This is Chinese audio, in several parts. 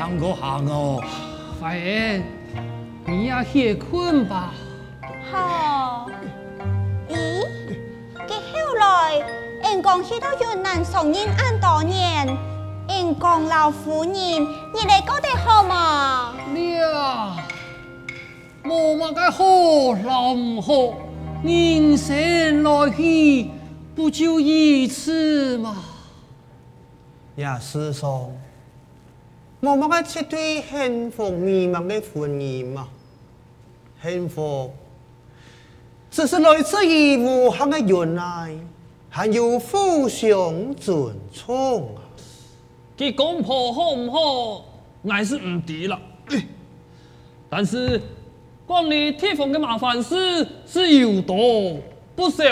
上这行哦，发言，你要歇困吧。好。咦，接后来，员公去到云南送人安多年，员公老夫人，你来过得好吗？啊，莫么该好，老浪好，人生来去不就一次嘛。呀，师兄。我们噶这对幸福美满的婚姻嘛，幸福，只是来自于无限的原耐，还有互相尊重啊。佮公婆好唔好，那是唔知啦。但是关你铁凤的麻烦事是有多不少。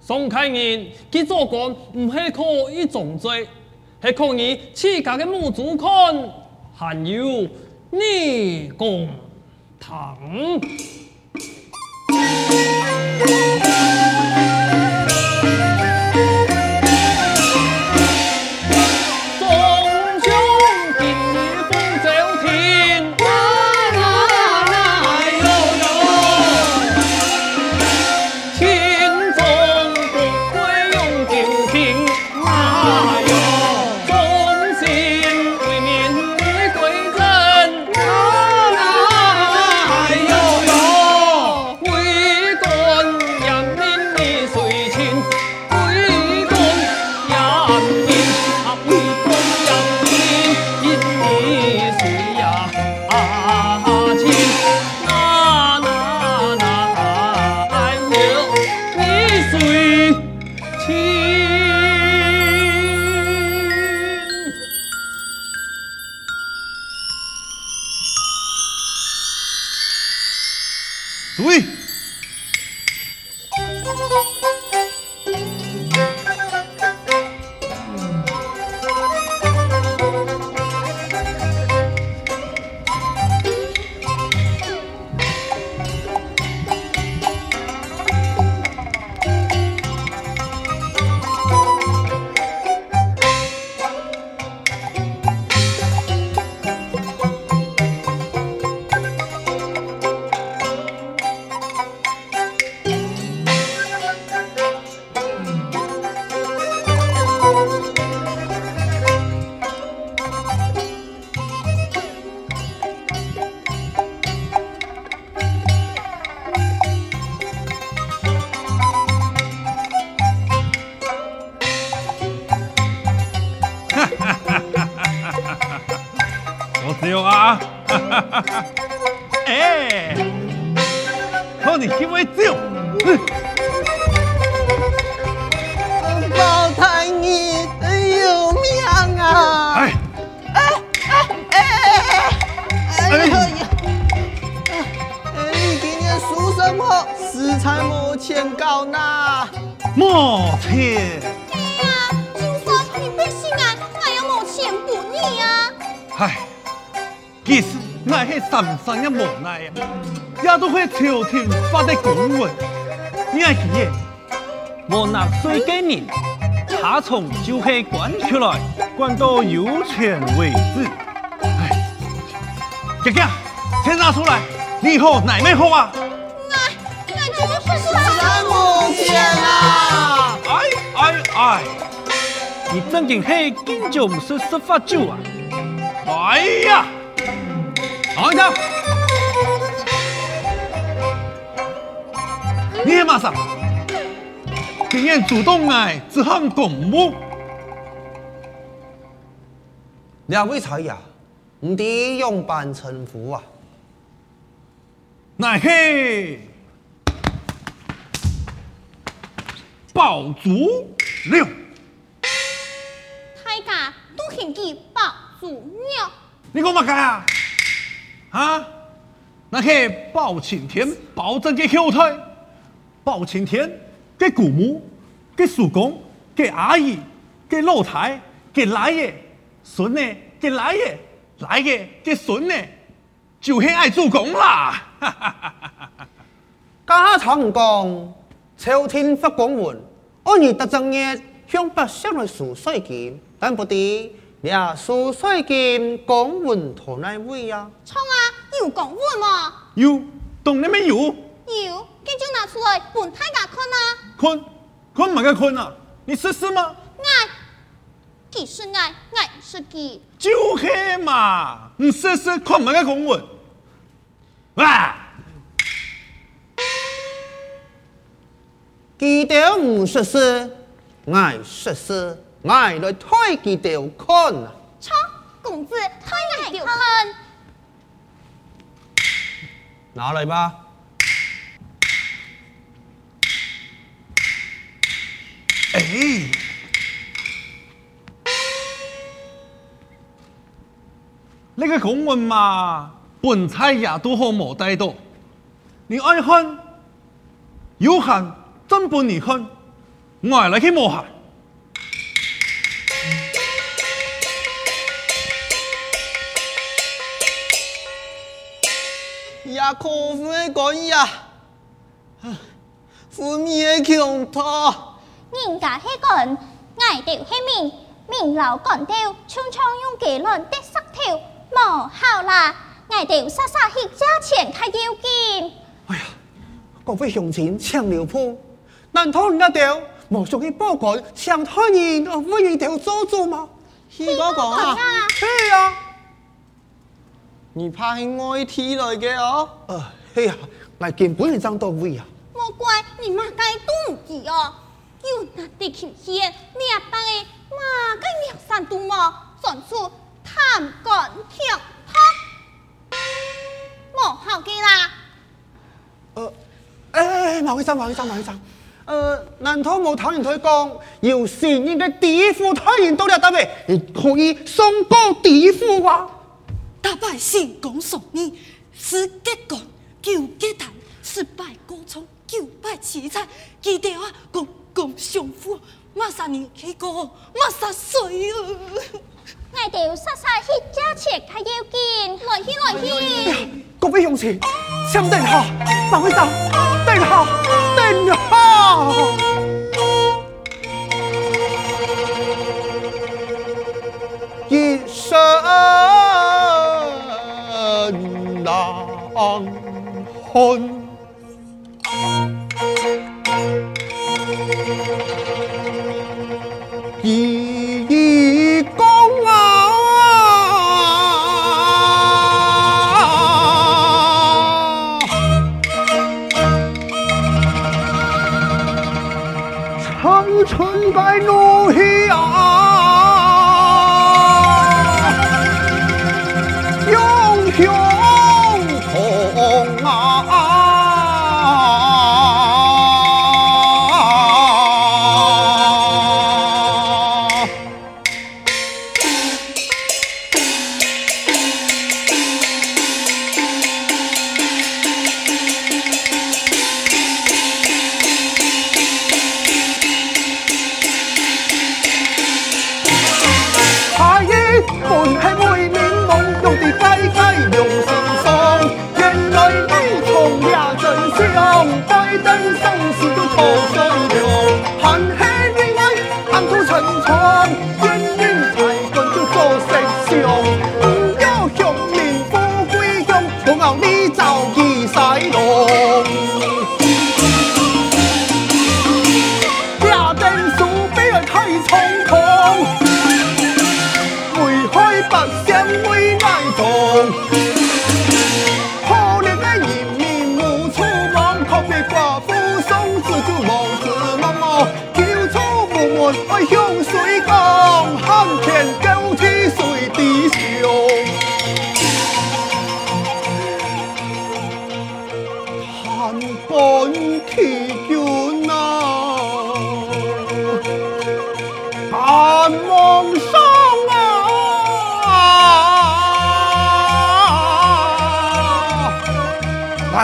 宋开年佮做官唔系靠一种罪。还可以刺激个母乳，看含有内功堂。实在没钱搞那，没钱。呀，就算也没钱呀。唉，其实我许三三也无奈呀，也都会朝廷发的公文。你看一眼，我拿水给你，他从就可关出来，关到有前为止。唉，杰杰，钱拿出来，你好，奶哪好啊？天啦！哎哎哎，你真经嘿，敬酒不是十发酒啊！哎呀，好着，你马上，听见主动爱只喊动物，两位茶友，你用半称呼啊，乃嘿。爆竹六，大家都献计爆竹六。你讲乜嘢啊？啊？那系爆晴天，保证给后台。爆青天，给姑母，给叔公，给阿姨，给老太，给来爷，孙呢？给来爷，来爷给孙呢？就很爱做工啦。哈哈哈哈哈！加成功。秋天发公文，我儿特正月，向百姓来树税金，但不你啊树税金公文讨哪位呀？冲啊！有讲文吗？有，懂了没有？有，今朝拿出来本太呷看啊。看，看嘛个看啊？你试试吗？爱，几是爱，爱是几？就嘿嘛，你试试看嘛个广文，哇！几条唔实施，爱实施，爱来推几条看呐！操，工资推几条看？拿来吧！哎，那个公文嘛，本菜也多和冇带到，你爱看？有看？新半年區，我係嚟希無限。呀，可唔可以講呀？負面嘅強他，人家係講，捱掉係面，面老講掉，常常用結論得塞條，無效啦，捱掉殺殺血，價錢太要緊。哎呀，各位鄉親，請留步。难道你那条，无想去包管，想泰人啊，不认得做做吗？去包管啊？去啊！你怕是爱踢来的哦？呃，去啊！我根本是漳到位啊。莫怪，你妈该都唔哦。有那啲去戚，你阿伯，马街两三度吗？赚出贪官跳他，莫客气啦。呃，哎哎马会长？马会长？马会长？呃，南道我讨推广，有要善的第一副抬然到大伯，你可以双第一副啊！大伯胜公送你，是结果就结谈，失败过错就败奇彩，记得啊，公公相夫，马上年去过，马上睡啊！挨條殺殺血加切係要見，來去來去。各位勇士，相對下，馬會上，對下，對下。一生難看。one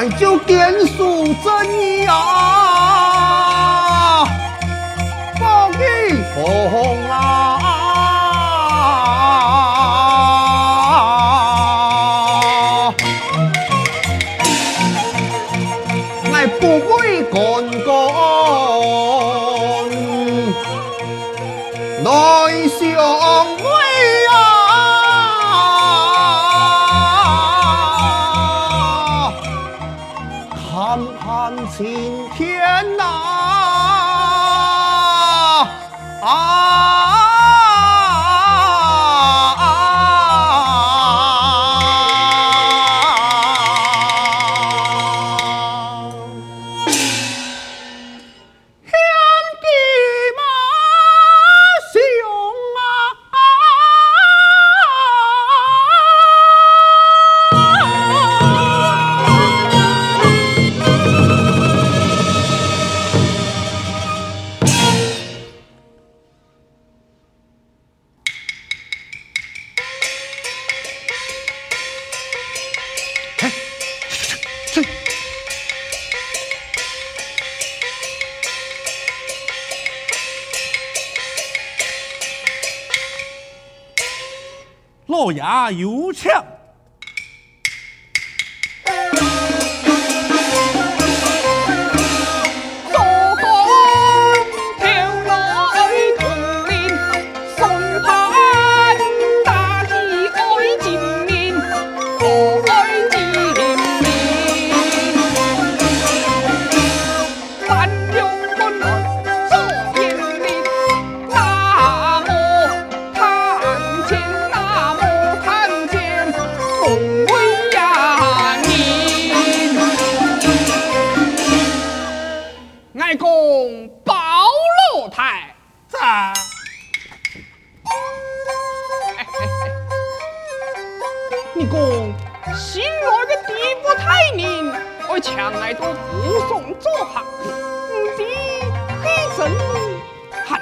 就点。油钱你讲新来的地府太宁，我前来都护送做客，目的黑正路，很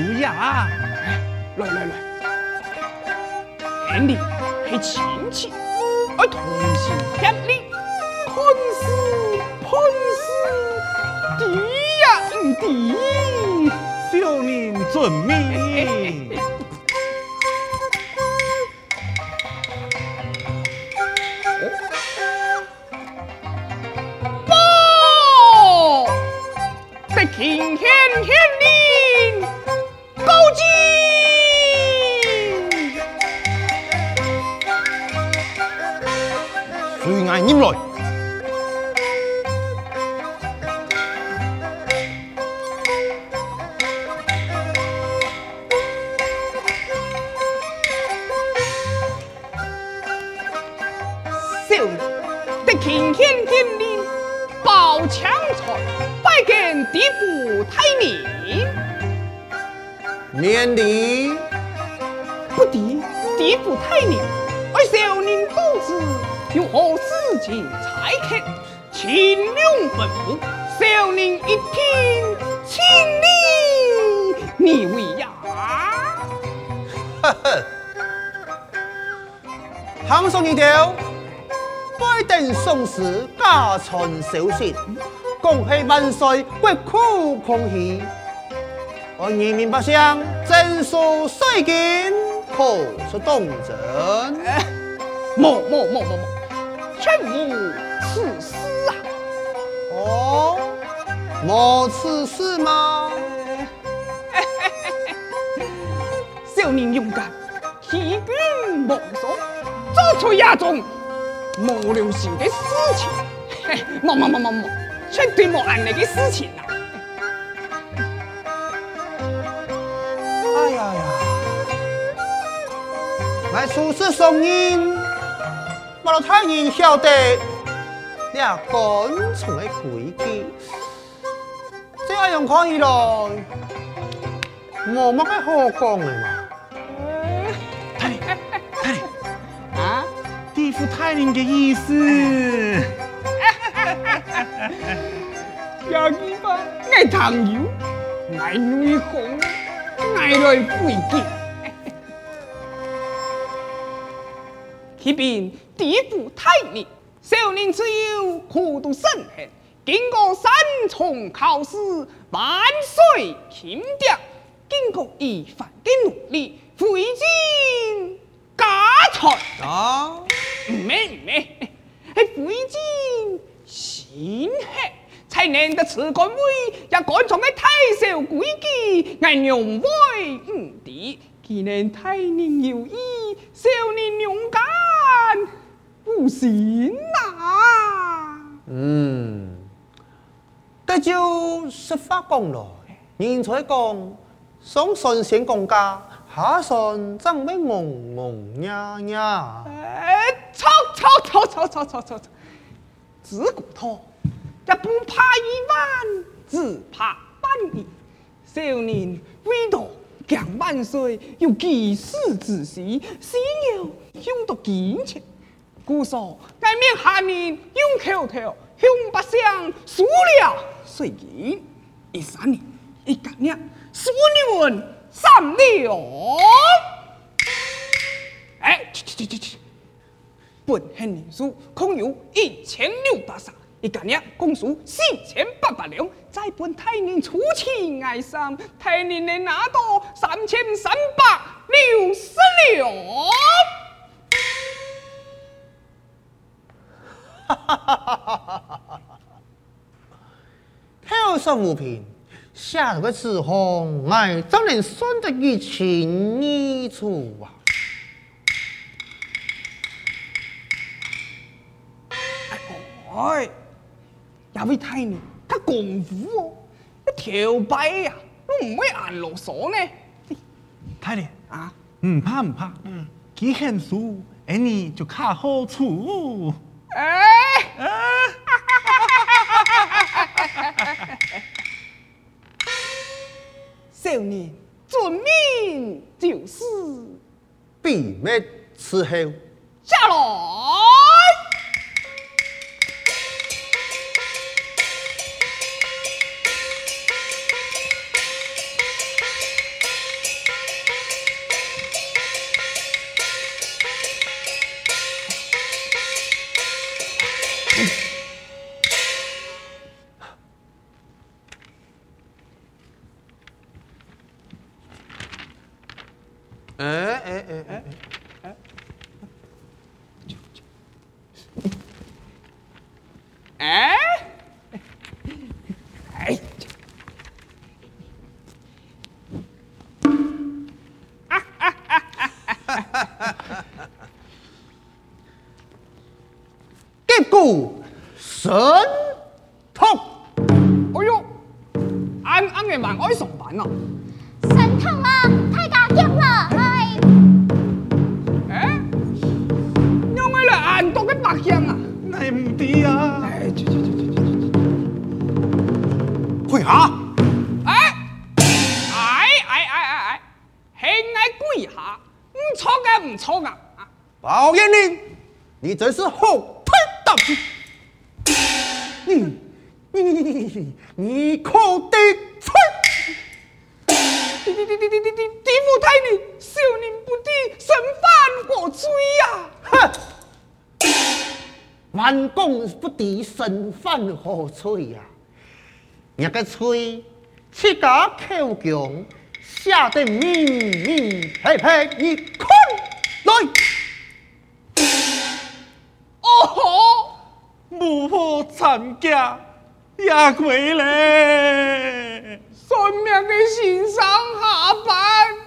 那有人来来来，兄弟很亲戚，我同心协力，碰死碰死，弟呀弟，小人遵命。听天，天命，高进，谁爱你们来。免礼，不敌，敌不太娘，为小林道子有何事情？才 客，请用本。小林一听，请你你为呀。哈哈。唐宋一条，拜登宋时家传手式，恭喜万岁，国库空虚。我年明八乡，真数水景，酷似动人。莫莫莫莫莫，确无此事啊！哦，无此事吗？嘿嘿少年勇敢，气概莽撞，做出一种无良心的事情。莫莫莫莫莫，绝对莫安理的事情呐！来，出示声音，我太人晓得你啊，敢从的规矩，这样用可以咯，无乜嘅好讲的嘛。太人，太人，啊，地府太人的意思。哎，哈哈哈哈哈哈！杨玉环爱糖油，爱女红，爱来诡计。提并第一太难。少年只有苦读圣贤，经过三重考试，万岁钦点。经过一番的努力，费尽家财。啊，唔咩唔咩，系费尽心血，才能得此官位，也赶上嘅太守诡计，俺勇威无敌，既能太宁有意，少。行呐！嗯，这就是法功了。人才功，上算显功家，下算长辈忙忙呀呀！哎，操操操操操操操！只顾他，也不怕一万，只怕万一。少年归道，强万岁，有几世之时，心有胸多坚强。姑嫂，外面下面用口头用不乡输了，随即一三年，一斤两输你们三两。哎，去去去去去！本县里数共有一千六百三一斤两，共数四千八百两。再本太宁出气爱上，太宁的拿到三千三百。上物品，下头嘅吃喝，哎，怎能算得一钱一铢啊？哎，有位太爷，他功夫哦，他跳摆呀，都唔会按啰嗦呢。太爷啊，唔怕唔怕，几钱数，哎，你就卡好处。哎。下来。哎哎哎哎！目的呀！哎，去去去去去去！哎，哎，哎哎哎哎哎哎，哎，哎，跪哎，下，哎，错哎，哎，错啊！包哎，哎，你真是好喷到哎，你你你你你你，哎，哎，哎，哎，滴滴滴滴滴滴哎，哎，哎，你，少年不哎，哎，犯哎，罪呀！哎，万功不敌，身犯何罪呀？那个吹，七家口强，吓得迷迷拍拍，你看来，哦吼，母父残家也归嘞，算命的先生下班。